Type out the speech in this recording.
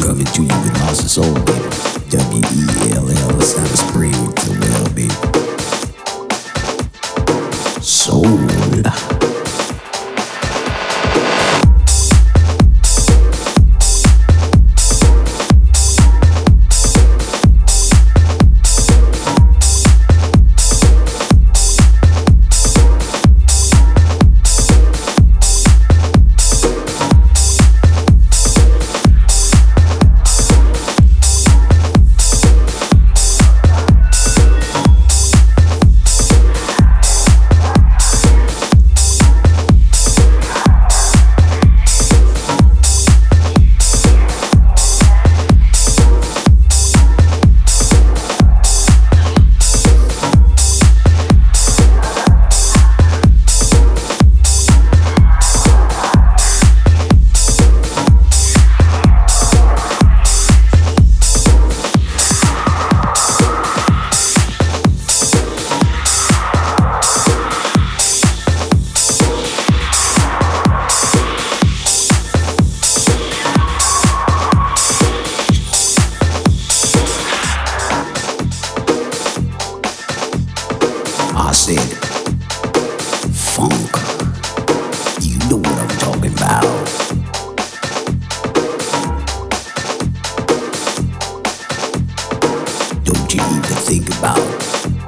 Coming to you with lost of soul, don't you even think about.